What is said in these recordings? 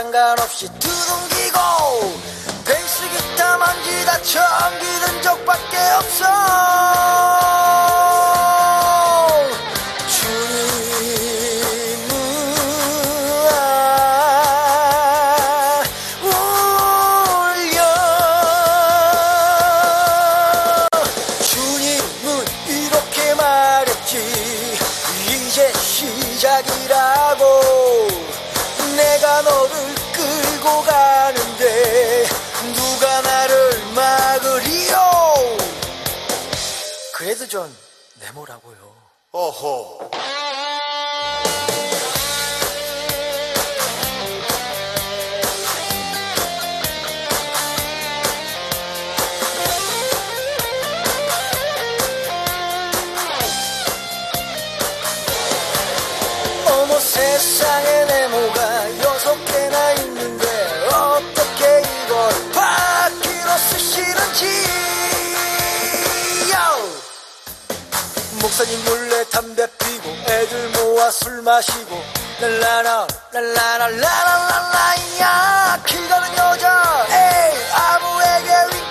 상관없이 두둥 회전 네모라고요. 어허. 박사님 몰래 담배 피고 애들 모아 술 마시고 랄라라 랄라라 랄라라라야. 키가는 여자 에이 아무에게 윙.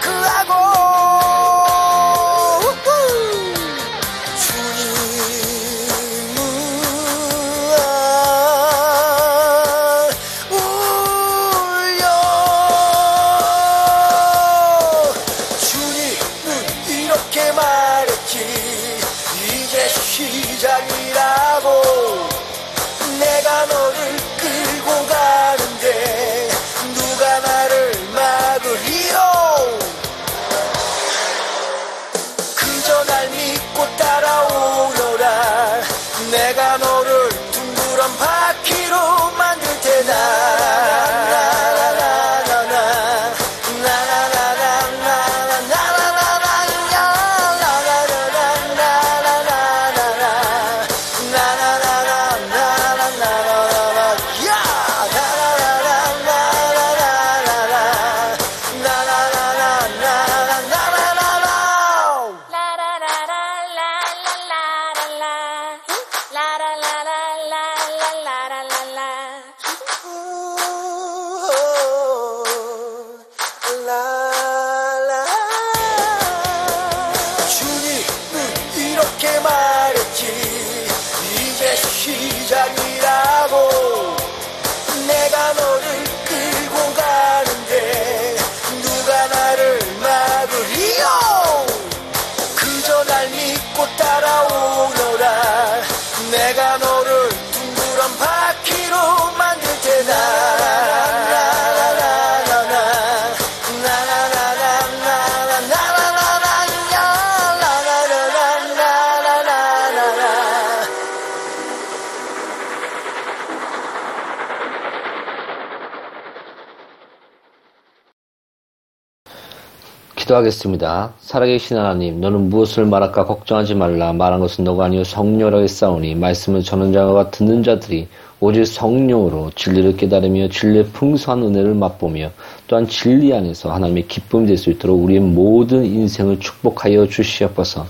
기도하겠습니다. 살아계신 하나님, 너는 무엇을 말할까 걱정하지 말라. 말한 것은 너가 아니요 성령이라고 했사오니 말씀을 전하는 자와 듣는 자들이 오직 성령으로 진리를 깨달으며 진리의 풍성한 은혜를 맛보며 또한 진리 안에서 하나님의 기쁨이 될 수 있도록 우리의 모든 인생을 축복하여 주시옵소서.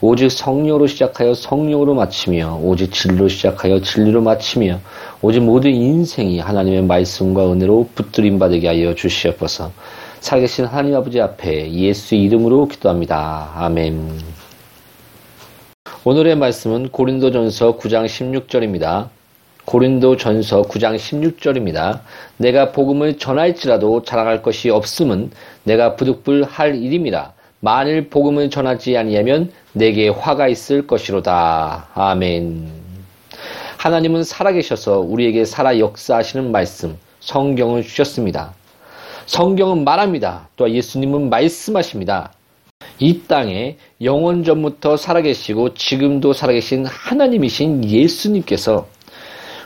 오직 성령으로 시작하여 성령으로 마치며 오직 진리로 시작하여 진리로 마치며 오직 모든 인생이 하나님의 말씀과 은혜로 붙들림 받게 하여 주시옵소서. 살아계신 하나님 아버지 앞에 예수 이름으로 기도합니다. 아멘. 오늘의 말씀은 고린도전서 9장 16절입니다. 고린도전서 9장 16절입니다. 내가 복음을 전할지라도 자랑할 것이 없음은 내가 부득불할 일입니다. 만일 복음을 전하지 아니하면 내게 화가 있을 것이로다. 아멘. 하나님은 살아계셔서 우리에게 살아 역사하시는 말씀, 성경을 주셨습니다. 성경은 말합니다. 또 예수님은 말씀하십니다. 이 땅에 영원 전부터 살아계시고 지금도 살아계신 하나님이신 예수님께서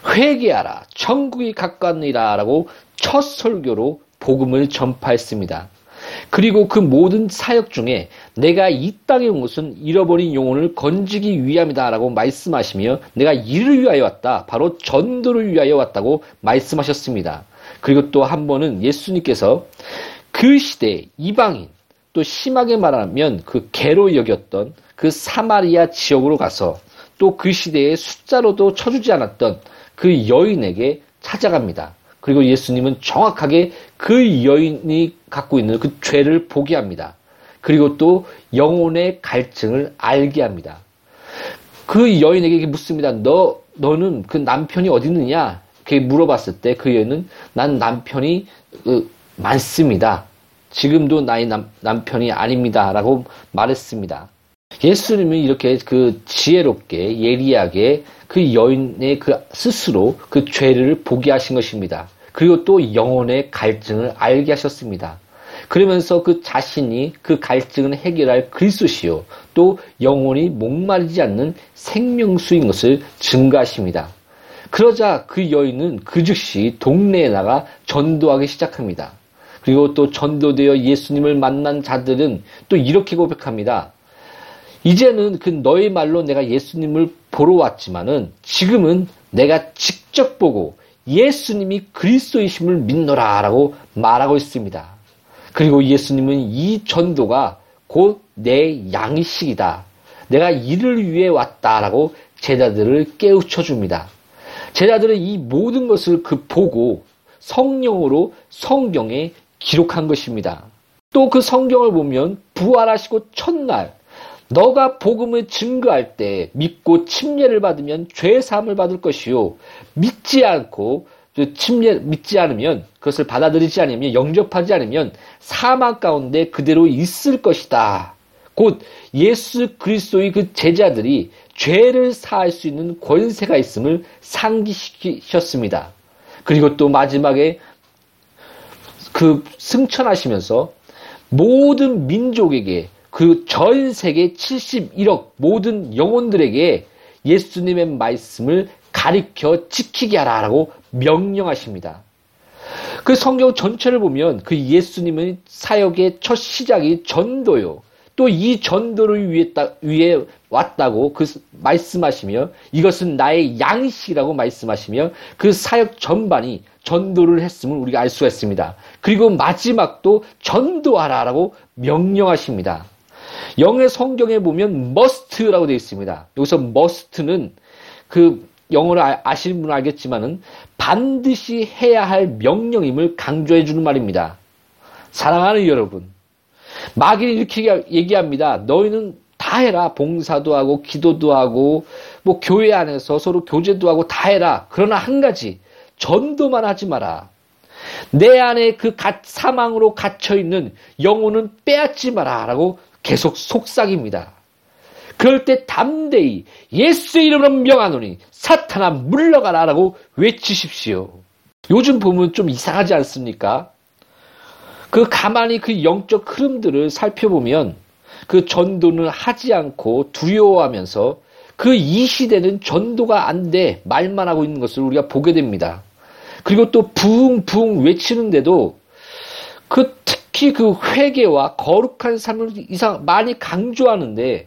회개하라 천국이 가까우니라 라고 첫 설교로 복음을 전파했습니다. 그리고 그 모든 사역 중에 내가 이 땅에 온 것은 잃어버린 영혼을 건지기 위함이다라고 말씀하시며 내가 이를 위하여 왔다. 바로 전도를 위하여 왔다고 말씀하셨습니다. 그리고 또 한 번은 예수님께서 그 시대 이방인 또 심하게 말하면 그 개로 여겼던 그 사마리아 지역으로 가서 또 그 시대에 숫자로도 쳐주지 않았던 그 여인에게 찾아갑니다. 그리고 예수님은 정확하게 그 여인이 갖고 있는 그 죄를 보게 합니다. 그리고 또 영혼의 갈증을 알게 합니다. 그 여인에게 묻습니다. 너, 너는 그 남편이 어디 있느냐? 그렇게 물어봤을 때 그 여인은 난 남편이 어, 많습니다. 지금도 나의 남, 남편이 아닙니다. 라고 말했습니다. 예수님은 이렇게 그 지혜롭게 예리하게 그 여인의 그 스스로 그 죄를 보게 하신 것입니다. 그리고 또 영혼의 갈증을 알게 하셨습니다. 그러면서 그 자신이 그 갈증을 해결할 그리스도시요 또 영혼이 목마르지 않는 생명수인 것을 증가하십니다. 그러자 그 여인은 그 즉시 동네에 나가 전도하기 시작합니다. 그리고 또 전도되어 예수님을 만난 자들은 또 이렇게 고백합니다. 이제는 그 너의 말로 내가 예수님을 보러 왔지만은 지금은 내가 직접 보고 예수님이 그리스도이심을 믿노라라고 말하고 있습니다. 그리고 예수님은 이 전도가 곧 내 양식이다. 내가 이를 위해 왔다라고 제자들을 깨우쳐 줍니다. 제자들은 이 모든 것을 그 보고 성령으로 성경에 기록한 것입니다. 또 그 성경을 보면 부활하시고 첫날 너가 복음을 증거할 때 믿고 침례를 받으면 죄 사함을 받을 것이요 믿지 않고 침례 믿지 않으면 그것을 받아들이지 않으면 영접하지 않으면 사망 가운데 그대로 있을 것이다. 곧 예수 그리스도의 그 제자들이 죄를 사할 수 있는 권세가 있음을 상기시키셨습니다. 그리고 또 마지막에 그 승천하시면서 모든 민족에게 그 전 세계 71억 모든 영혼들에게 예수님의 말씀을 가리켜 지키게 하라라고 명령하십니다. 그 성경 전체를 보면 그 예수님의 사역의 첫 시작이 전도요. 또 이 전도를 위해, 위해 왔다고 그 말씀하시며 이것은 나의 양식이라고 말씀하시며 그 사역 전반이 전도를 했음을 우리가 알 수가 있습니다. 그리고 마지막도 전도하라라고 명령하십니다. 영의 성경에 보면 must라고 되어 있습니다. 여기서 must는 그 영어를 아, 아시는 분은 알겠지만은 반드시 해야 할 명령임을 강조해 주는 말입니다. 사랑하는 여러분. 마귀는 이렇게 얘기합니다. 너희는 다 해라. 봉사도 하고, 기도도 하고, 뭐, 교회 안에서 서로 교제도 하고 다 해라. 그러나 한 가지, 전도만 하지 마라. 내 안에 그 사망으로 갇혀있는 영혼은 빼앗지 마라. 라고 계속 속삭입니다. 그럴 때 담대히 예수 이름으로 명하노니 사탄아 물러가라 라고 외치십시오. 요즘 보면 좀 이상하지 않습니까? 그 가만히 그 영적 흐름들을 살펴보면 그 전도는 하지 않고 두려워하면서 그 이 시대는 전도가 안 돼 말만 하고 있는 것을 우리가 보게 됩니다. 그리고 또 부흥부흥 외치는데도 그 특히 그 회개와 거룩한 삶을 이상 많이 강조하는데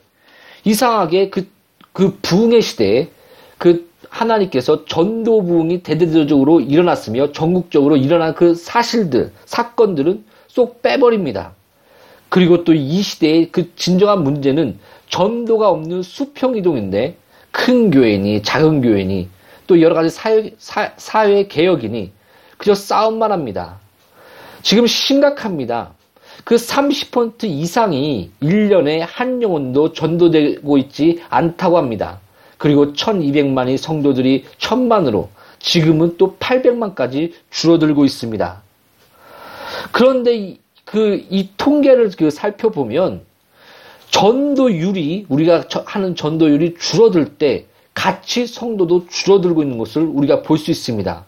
이상하게 그, 그 부흥의 시대에 그 하나님께서 전도 부흥이 대대적으로 일어났으며 전국적으로 일어난 그 사실들, 사건들은 쏙 빼버립니다. 그리고 또 이 시대의 그 진정한 문제는 전도가 없는 수평 이동인데 큰 교회니 작은 교회니 또 여러 가지 사회, 사, 사회 개혁이니 그저 싸움만 합니다. 지금 심각합니다. 그 30% 이상이 1년에 한 영혼도 전도되고 있지 않다고 합니다. 그리고 1200만의 성도들이 천만으로 지금은 또 800만까지 줄어들고 있습니다. 그런데 그 이 통계를 그 살펴보면 전도율이 우리가 하는 전도율이 줄어들 때 같이 성도도 줄어들고 있는 것을 우리가 볼 수 있습니다.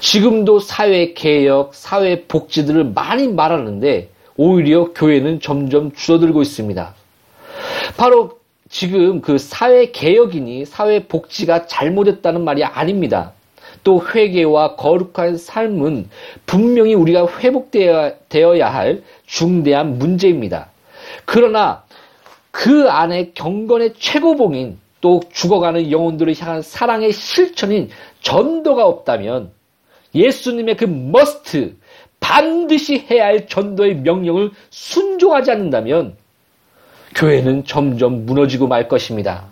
지금도 사회 개혁, 사회 복지들을 많이 말하는데 오히려 교회는 점점 줄어들고 있습니다. 바로 지금 그 사회 개혁이니 사회 복지가 잘못했다는 말이 아닙니다. 또 회개와 거룩한 삶은 분명히 우리가 회복되어야 할 중대한 문제입니다. 그러나 그 안에 경건의 최고봉인 또 죽어가는 영혼들을 향한 사랑의 실천인 전도가 없다면 예수님의 그 머스트 반드시 해야 할 전도의 명령을 순종하지 않는다면 교회는 점점 무너지고 말 것입니다.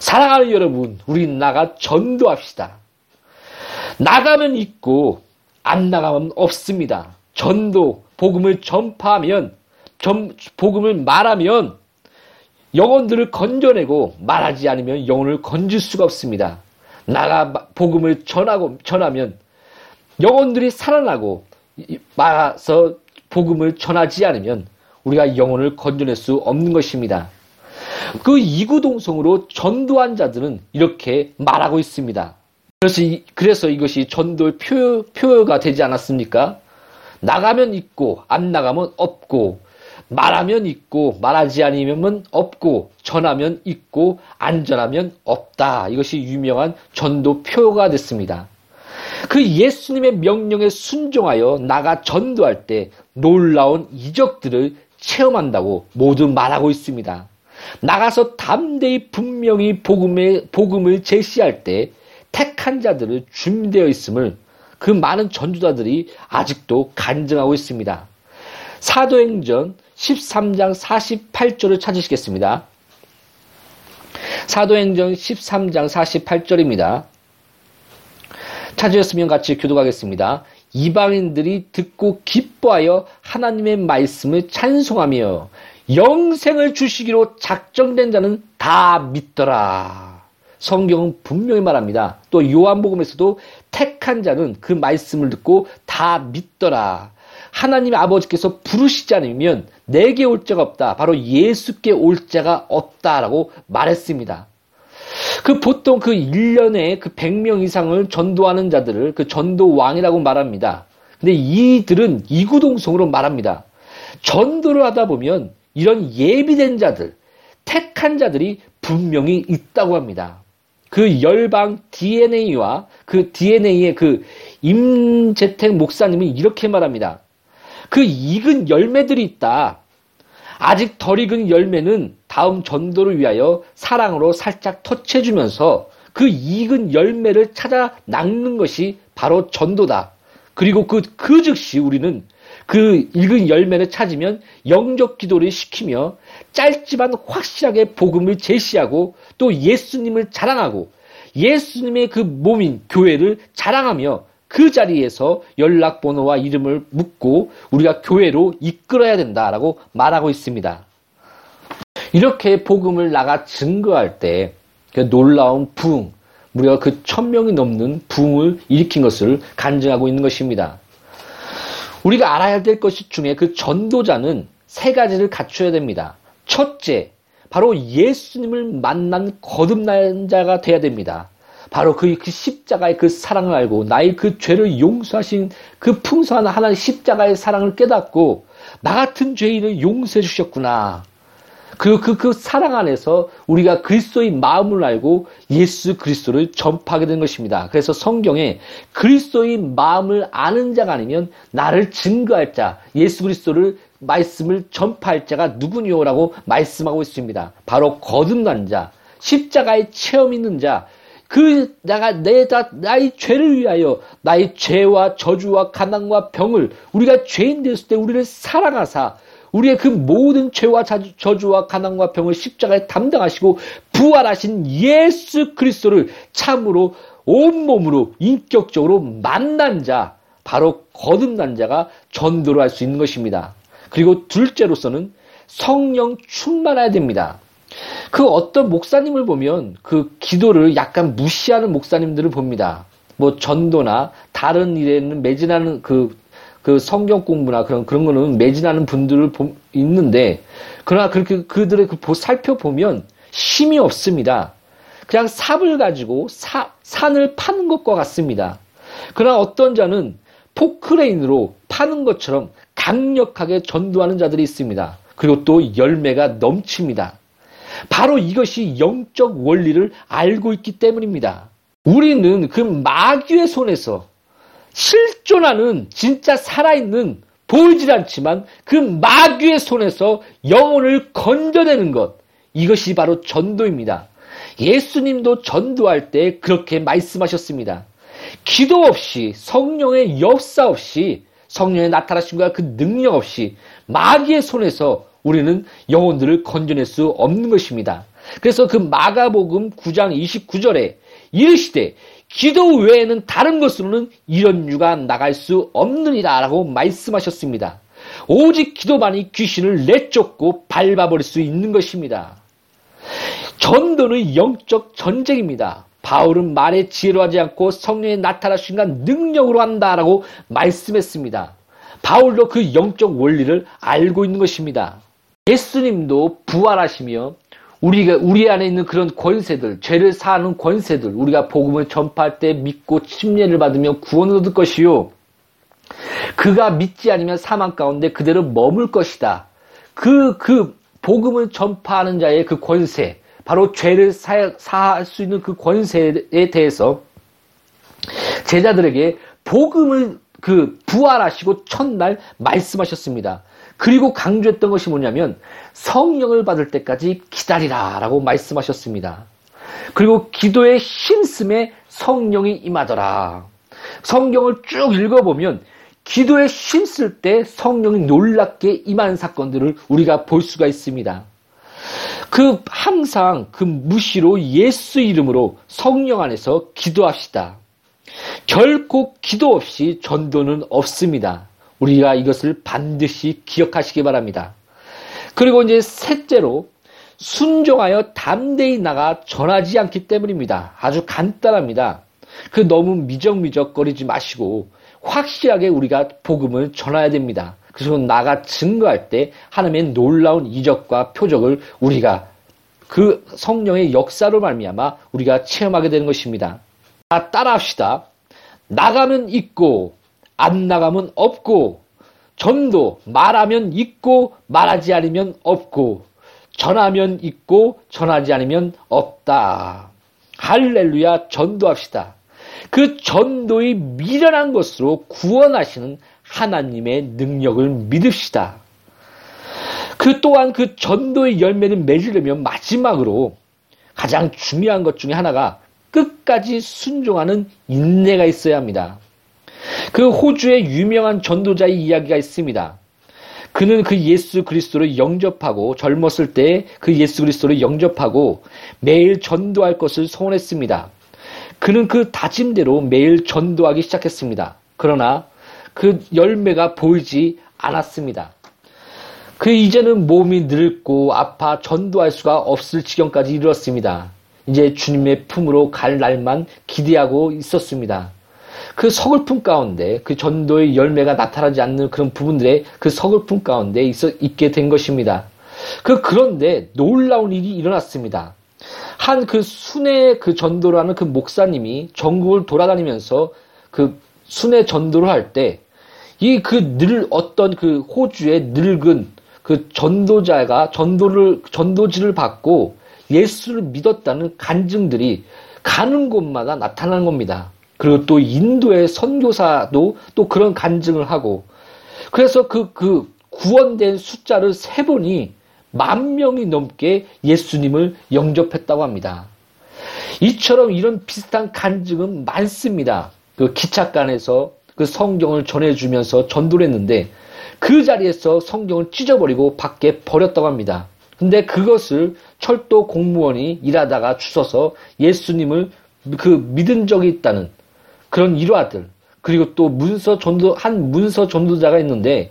사랑하는 여러분, 우리 나가 전도합시다. 나가면 있고 안 나가면 없습니다. 전도, 복음을 전파하면, 전, 복음을 말하면 영혼들을 건져내고 말하지 않으면 영혼을 건질 수가 없습니다. 나가 복음을 전하고 전하면 영혼들이 살아나고 말아서 복음을 전하지 않으면 우리가 영혼을 건져낼 수 없는 것입니다. 그 이구동성으로 전도한 자들은 이렇게 말하고 있습니다. 그래서, 이, 그래서 이것이 전도의 표, 표가 되지 않았습니까? 나가면 있고, 안 나가면 없고, 말하면 있고, 말하지 않으면 없고, 전하면 있고, 안 전하면 없다. 이것이 유명한 전도 표가 됐습니다. 그 예수님의 명령에 순종하여 나가 전도할 때 놀라운 이적들을 체험한다고 모두 말하고 있습니다. 나가서 담대히 분명히 복음의, 복음을 제시할 때 택한 자들을 준비되어 있음을 그 많은 전도자들이 아직도 간증하고 있습니다. 사도행전 13장 48절을 찾으시겠습니다. 사도행전 13장 48절입니다. 찾으셨으면 같이 교도하겠습니다. 이방인들이 듣고 기뻐하여 하나님의 말씀을 찬송하며 영생을 주시기로 작정된 자는 다 믿더라. 성경은 분명히 말합니다. 또 요한복음에서도 택한 자는 그 말씀을 듣고 다 믿더라. 하나님의 아버지께서 부르시지 않으면 내게 올 자가 없다. 바로 예수께 올 자가 없다라고 말했습니다. 그 보통 그 1년에 그 100명 이상을 전도하는 자들을 그 전도왕이라고 말합니다. 근데 이들은 이구동성으로 말합니다. 전도를 하다 보면 이런 예비된 자들, 택한 자들이 분명히 있다고 합니다. 그 열방 DNA와 그 DNA의 그 임재택 목사님이 이렇게 말합니다. 그 익은 열매들이 있다. 아직 덜 익은 열매는 다음 전도를 위하여 사랑으로 살짝 터치해주면서 그 익은 열매를 찾아 낚는 것이 바로 전도다. 그리고 그, 그 즉시 우리는 그 익은 열매를 찾으면 영적 기도를 시키며 짧지만 확실하게 복음을 제시하고 또 예수님을 자랑하고 예수님의 그 몸인 교회를 자랑하며 그 자리에서 연락번호와 이름을 묻고 우리가 교회로 이끌어야 된다라고 말하고 있습니다. 이렇게 복음을 나가 증거할 때 그 놀라운 부흥, 무려 그 천명이 넘는 부흥을 일으킨 것을 간증하고 있는 것입니다. 우리가 알아야 될 것이 중에 그 전도자는 세 가지를 갖춰야 됩니다. 첫째, 바로 예수님을 만난 거듭난 자가 돼야 됩니다. 바로 그, 그 십자가의 그 사랑을 알고 나의 그 죄를 용서하신 그 풍성한 하나님 십자가의 사랑을 깨닫고 나 같은 죄인을 용서해 주셨구나. 그, 그, 그 사랑 안에서 우리가 그리스도의 마음을 알고 예수 그리스도를 전파하게 된 것입니다. 그래서 성경에 그리스도의 마음을 아는 자가 아니면 나를 증거할 자, 예수 그리스도를 말씀을 전파할 자가 누구니요라고 말씀하고 있습니다. 바로 거듭난 자, 십자가의 체험 있는 자, 그 내가 내 다 나의 죄를 위하여 나의 죄와 저주와 가난과 병을 우리가 죄인 되었을 때 우리를 사랑하사 우리의 그 모든 죄와 저주와 가난과 병을 십자가에 담당하시고 부활하신 예수 그리스도를 참으로 온몸으로 인격적으로 만난 자 바로 거듭난 자가 전도를 할 수 있는 것입니다. 그리고 둘째로서는 성령 충만해야 됩니다. 그 어떤 목사님을 보면 그 기도를 약간 무시하는 목사님들을 봅니다. 뭐 전도나 다른 일에는 매진하는 그, 그 성경 공부나 그런, 그런 거는 매진하는 분들을 보, 있는데, 그러나 그렇게 그들의 그 살펴보면 힘이 없습니다. 그냥 삽을 가지고 사, 산을 파는 것과 같습니다. 그러나 어떤 자는 포크레인으로 파는 것처럼 강력하게 전도하는 자들이 있습니다. 그리고 또 열매가 넘칩니다. 바로 이것이 영적 원리를 알고 있기 때문입니다. 우리는 그 마귀의 손에서 실존하는 진짜 살아있는 보이질 않지만 그 마귀의 손에서 영혼을 건져내는 것 이것이 바로 전도입니다. 예수님도 전도할 때 그렇게 말씀하셨습니다. 기도 없이 성령의 역사 없이 성령의 나타나심과 그 능력 없이 마귀의 손에서 우리는 영혼들을 건져낼 수 없는 것입니다. 그래서 그 마가복음 9장 29절에 이르시되 기도 외에는 다른 것으로는 이런 유가 나갈 수 없느니라 라고 말씀하셨습니다. 오직 기도만이 귀신을 내쫓고 밟아버릴 수 있는 것입니다. 전도는 영적 전쟁입니다. 바울은 말에 지혜로 하지 않고 성령의 나타나 순간 능력으로 한다라고 말씀했습니다. 바울도 그 영적 원리를 알고 있는 것입니다. 예수님도 부활하시며 우리가 우리 안에 있는 그런 권세들, 죄를 사하는 권세들, 우리가 복음을 전파할 때 믿고 침례를 받으며 구원을 얻을 것이요. 그가 믿지 않으면 사망 가운데 그대로 머물 것이다. 그, 그 복음을 전파하는 자의 그 권세, 바로 죄를 사, 사할 수 있는 그 권세에 대해서 제자들에게 복음을 그 부활하시고 첫날 말씀하셨습니다. 그리고 강조했던 것이 뭐냐면 성령을 받을 때까지 기다리라 라고 말씀하셨습니다. 그리고 기도에 힘씀에 성령이 임하더라. 성경을 쭉 읽어보면 기도에 힘쓸 때 성령이 놀랍게 임하는 사건들을 우리가 볼 수가 있습니다. 그 항상 그 무시로 예수 이름으로 성령 안에서 기도합시다. 결코 기도 없이 전도는 없습니다. 우리가 이것을 반드시 기억하시기 바랍니다. 그리고 이제 셋째로 순종하여 담대히 나가 전하지 않기 때문입니다. 아주 간단합니다. 그 너무 미적미적거리지 마시고 확실하게 우리가 복음을 전해야 됩니다. 그래서 나가 증거할 때 하나님의 놀라운 이적과 표적을 우리가 그 성령의 역사로 말미암아 우리가 체험하게 되는 것입니다. 따라합시다. 나가면 있고 안 나가면 없고 전도 말하면 있고 말하지 않으면 없고 전하면 있고 전하지 않으면 없다. 할렐루야 전도합시다. 그 전도의 미련한 것으로 구원하시는 하나님의 능력을 믿읍시다. 그 또한 그 전도의 열매를 맺으려면 마지막으로 가장 중요한 것 중에 하나가 끝까지 순종하는 인내가 있어야 합니다. 그 호주의 유명한 전도자의 이야기가 있습니다. 그는 그 예수 그리스도를 영접하고 젊었을 때 그 예수 그리스도를 영접하고 매일 전도할 것을 소원했습니다. 그는 그 다짐대로 매일 전도하기 시작했습니다. 그러나 그 열매가 보이지 않았습니다. 그 이제는 몸이 늙고 아파 전도할 수가 없을 지경까지 이르렀습니다. 이제 주님의 품으로 갈 날만 기대하고 있었습니다. 그 서글픔 가운데 그 전도의 열매가 나타나지 않는 그런 부분들의 그 서글픔 가운데 있어 있게 된 것입니다. 그 그런데 놀라운 일이 일어났습니다. 한 그 순회 그 전도라는 그 목사님이 전국을 돌아다니면서 그 순회 전도를 할 때 이 그 늘 어떤 그 호주의 늙은 그 전도자가 전도를 전도지를 받고 예수를 믿었다는 간증들이 가는 곳마다 나타나는 겁니다. 그리고 또 인도의 선교사도 또 그런 간증을 하고 그래서 그, 그 구원된 숫자를 세 보니 만 명이 넘게 예수님을 영접했다고 합니다. 이처럼 이런 비슷한 간증은 많습니다. 그 기차간에서 그 성경을 전해주면서 전도를 했는데 그 자리에서 성경을 찢어버리고 밖에 버렸다고 합니다. 근데 그것을 철도 공무원이 일하다가 주워서 예수님을 그 믿은 적이 있다는 그런 일화들 그리고 또 문서 전도 한 문서 전도자가 있는데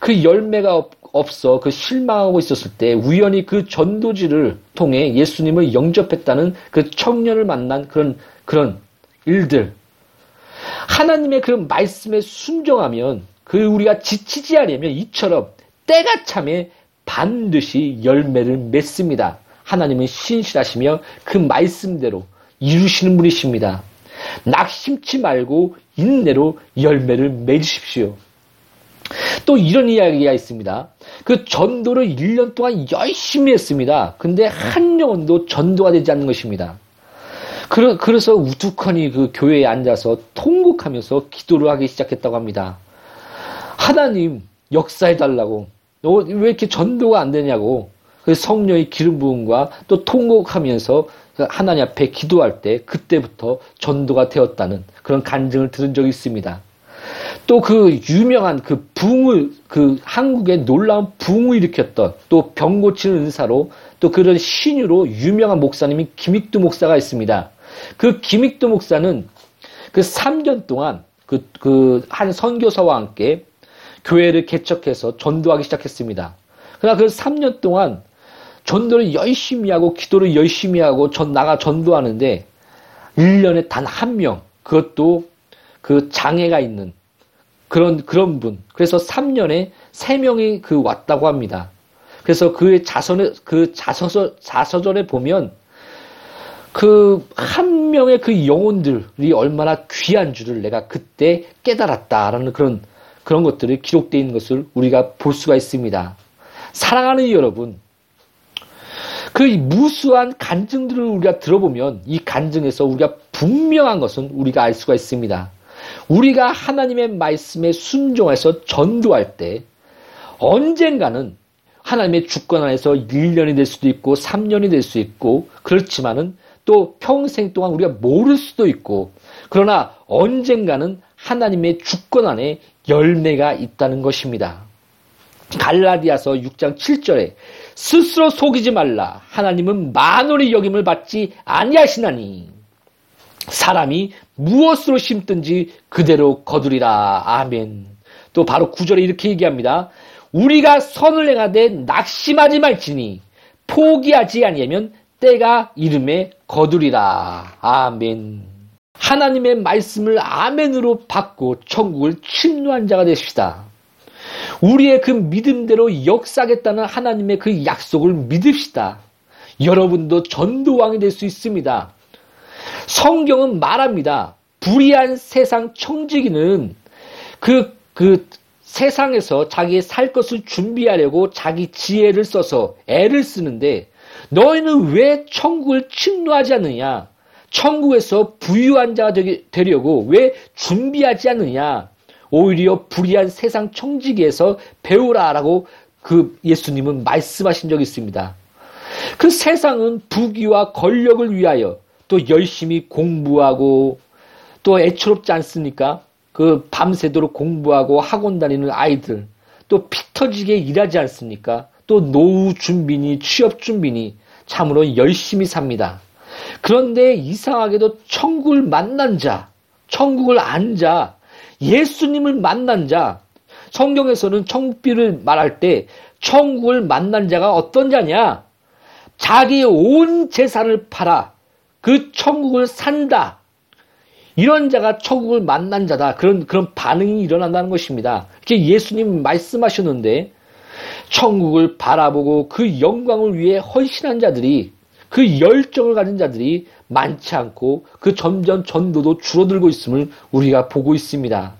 그 열매가 없어 그 실망하고 있었을 때 우연히 그 전도지를 통해 예수님을 영접했다는 그 청년을 만난 그런 그런 일들 하나님의 그 말씀에 순종하면 그 우리가 지치지 않으면 이처럼 때가 참에 반드시 열매를 맺습니다. 하나님은 신실하시며 그 말씀대로 이루시는 분이십니다. 낙심치 말고 인내로 열매를 맺으십시오. 또 이런 이야기가 있습니다. 그 전도를 1년 동안 열심히 했습니다. 근데 한 영혼도 전도가 되지 않는 것입니다. 그래서 우두커니 그 교회에 앉아서 통곡하면서 기도를 하기 시작했다고 합니다. 하나님 역사해달라고. 왜 이렇게 전도가 안 되냐고. 그 성령의 기름 부음과 또 통곡하면서 그 하나님 앞에 기도할 때 그때부터 전도가 되었다는 그런 간증을 들은 적이 있습니다. 또 그 유명한 그 붕을 그 한국의 놀라운 붕을 일으켰던 또 병 고치는 은사로 또 그런 신유로 유명한 목사님이 김익두 목사가 있습니다. 그 김익두 목사는 그 3년 동안 그, 그, 한 선교사와 함께 교회를 개척해서 전도하기 시작했습니다. 그러나 그 3년 동안 전도를 열심히 하고 기도를 열심히 하고 전 나가 전도하는데 1년에 단 한 명, 그것도 그 장애가 있는 그런 그런 분. 그래서 3년에 3명이 그 왔다고 합니다. 그래서 그의 자선에 그 자서서 자서전에 보면 그 한 명의 그 영혼들이 얼마나 귀한 줄을 내가 그때 깨달았다라는 그런 그런 것들이 기록되어 있는 것을 우리가 볼 수가 있습니다. 사랑하는 여러분, 그 무수한 간증들을 우리가 들어보면 이 간증에서 우리가 분명한 것은 우리가 알 수가 있습니다. 우리가 하나님의 말씀에 순종해서 전도할 때 언젠가는 하나님의 주권 안에서 1년이 될 수도 있고 3년이 될 수 있고 그렇지만은 또 평생 동안 우리가 모를 수도 있고 그러나 언젠가는 하나님의 주권 안에 열매가 있다는 것입니다. 갈라디아서 6장 7절에 스스로 속이지 말라. 하나님은 만월의 여김을 받지 아니하시나니 사람이 무엇으로 심든지 그대로 거두리라. 아멘. 또 바로 9절에 이렇게 얘기합니다. 우리가 선을 행하되 낙심하지 말지니 포기하지 아니하면 때가 이름에 거두리라. 아멘. 하나님의 말씀을 아멘으로 받고 천국을 침노한 자가 되십시다. 우리의 그 믿음대로 역사하겠다는 하나님의 그 약속을 믿읍시다. 여러분도 전도왕이 될 수 있습니다. 성경은 말합니다. 불의한 세상 청지기는 그, 그 세상에서 자기의 살 것을 준비하려고 자기 지혜를 써서 애를 쓰는데 너희는 왜 천국을 침노하지 않느냐? 천국에서 부유한 자가 되려고 왜 준비하지 않느냐? 오히려 불의한 세상 청지기에서 배우라라고 그 예수님은 말씀하신 적이 있습니다. 그 세상은 부귀와 권력을 위하여 또 열심히 공부하고 또 애처롭지 않습니까? 그 밤새도록 공부하고 학원 다니는 아이들 또 피 터지게 일하지 않습니까? 또 노후 준비니 취업 준비니 참으로 열심히 삽니다. 그런데 이상하게도 천국을 만난 자, 천국을 안 자, 예수님을 만난 자, 성경에서는 천국비를 말할 때 천국을 만난 자가 어떤 자냐? 자기의 온 재산을 팔아 그 천국을 산다. 이런 자가 천국을 만난 자다. 그런, 그런 반응이 일어난다는 것입니다. 이렇게 예수님 말씀하셨는데, 천국을 바라보고 그 영광을 위해 헌신한 자들이, 그 열정을 가진 자들이 많지 않고 그 점점 전도도 줄어들고 있음을 우리가 보고 있습니다.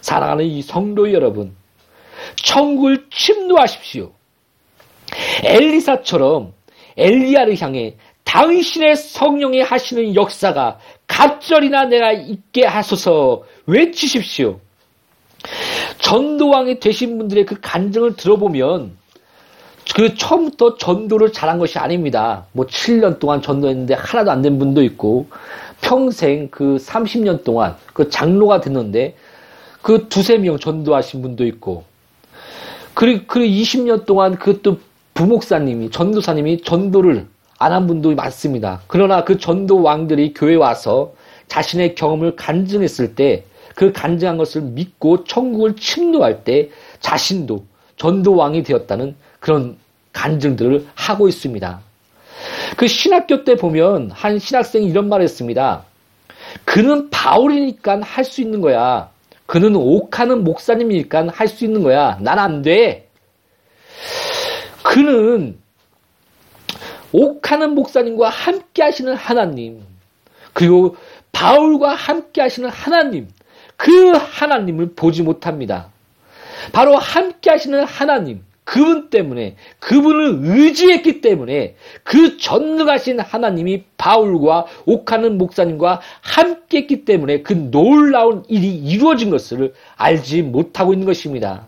사랑하는 이 성도 여러분, 천국을 침노하십시오. 엘리사처럼 엘리야를 향해 당신의 성령이 하시는 역사가 갑절이나 내가 있게 하소서 외치십시오. 전도왕이 되신 분들의 그 간증을 들어보면 그 처음부터 전도를 잘한 것이 아닙니다. 뭐 7년 동안 전도했는데 하나도 안 된 분도 있고 평생 그 30년 동안 그 장로가 됐는데 그 두세 명 전도하신 분도 있고 그리고 그 20년 동안 그또 부목사님이 전도사님이 전도를 안 한 분도 많습니다. 그러나 그 전도 왕들이 교회 와서 자신의 경험을 간증했을 때 그 간증한 것을 믿고 천국을 침노할 때 자신도 전도 왕이 되었다는 그런 간증들을 하고 있습니다. 그 신학교 때 보면 한 신학생이 이런 말을 했습니다. 그는 바울이니까 할 수 있는 거야. 그는 옥하는 목사님이니까 할 수 있는 거야. 난 안 돼. 그는 옥하는 목사님과 함께 하시는 하나님, 그리고 바울과 함께 하시는 하나님, 그 하나님을 보지 못합니다. 바로 함께 하시는 하나님, 그분 때문에 그분을 의지했기 때문에 그 전능하신 하나님이 바울과 옥하는 목사님과 함께 했기 때문에 그 놀라운 일이 이루어진 것을 알지 못하고 있는 것입니다.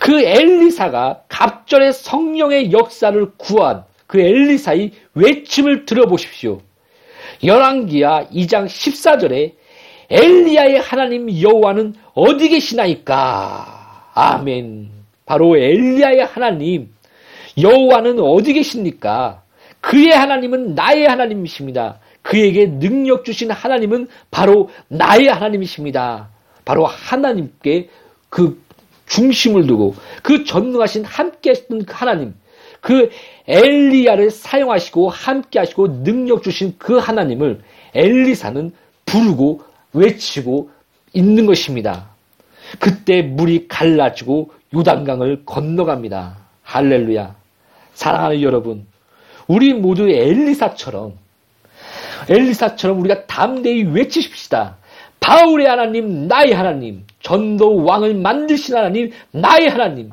그 엘리사가 갑절의 성령의 역사를 구한 그 엘리사의 외침을 들어보십시오. 열왕기야 2장 14절에 엘리야의 하나님 여호와는 어디 계시나이까? 아멘. 바로 엘리야의 하나님 여호와는 어디 계십니까? 그의 하나님은 나의 하나님이십니다. 그에게 능력 주신 하나님은 바로 나의 하나님이십니다. 바로 하나님께 그 중심을 두고 그 전능하신 함께 하시던 그 하나님, 그 엘리야를 사용하시고 함께 하시고 능력 주신 그 하나님을 엘리사는 부르고 외치고 있는 것입니다. 그때 물이 갈라지고 요단강을 건너갑니다. 할렐루야. 사랑하는 여러분, 우리 모두 엘리사처럼 엘리사처럼 우리가 담대히 외치십시다. 바울의 하나님, 나의 하나님, 전도 왕을 만드신 하나님, 나의 하나님.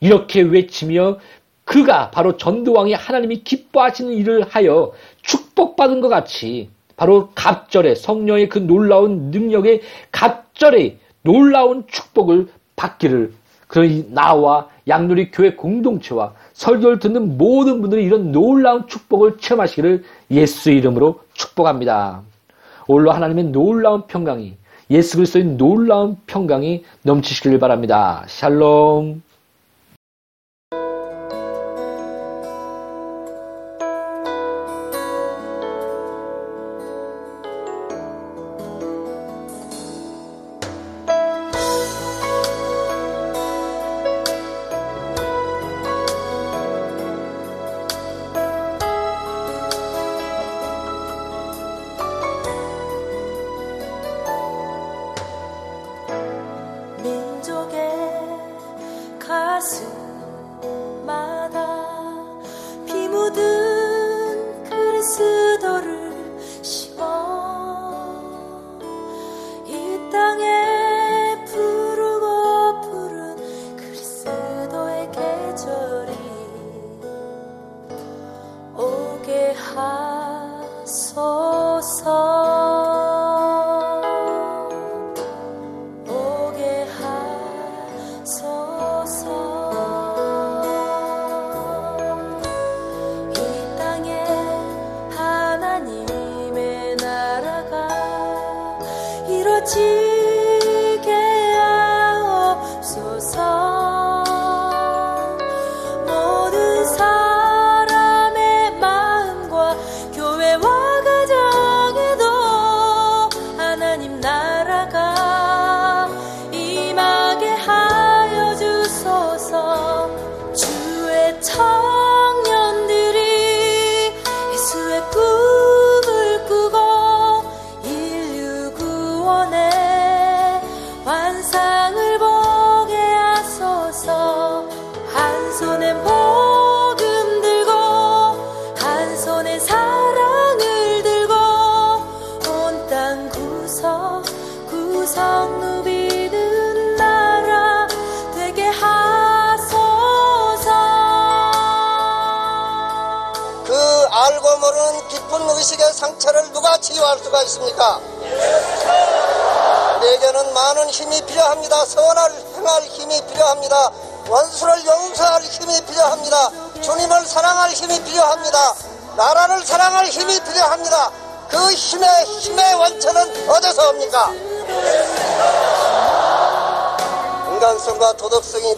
이렇게 외치며 그가 바로 전도왕이 하나님이 기뻐하시는 일을 하여 축복받은 것 같이 바로 갑절에 성령의 그 놀라운 능력의 갑절에 놀라운 축복을 받기를 그러니 나와 양누리 교회 공동체와 설교를 듣는 모든 분들이 이런 놀라운 축복을 체험하시기를 예수 이름으로 축복합니다. 올로 하나님의 놀라운 평강이 예수 그리스도의 놀라운 평강이 넘치시길 바랍니다. 샬롬. 상처를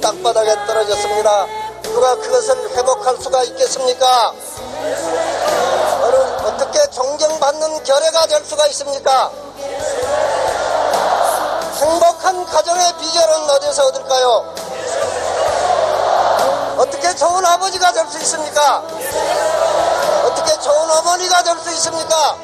땅바닥에 떨어졌습니다. 누가 그것을 회복할 수가 있겠습니까? 어떻게 존경받는 결례가 될 수가 있습니까? 행복한 가정의 비결은 어디서 얻을까요? 어떻게 좋은 아버지가 될 수 있습니까? 어떻게 좋은 어머니가 될 수 있습니까?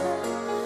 주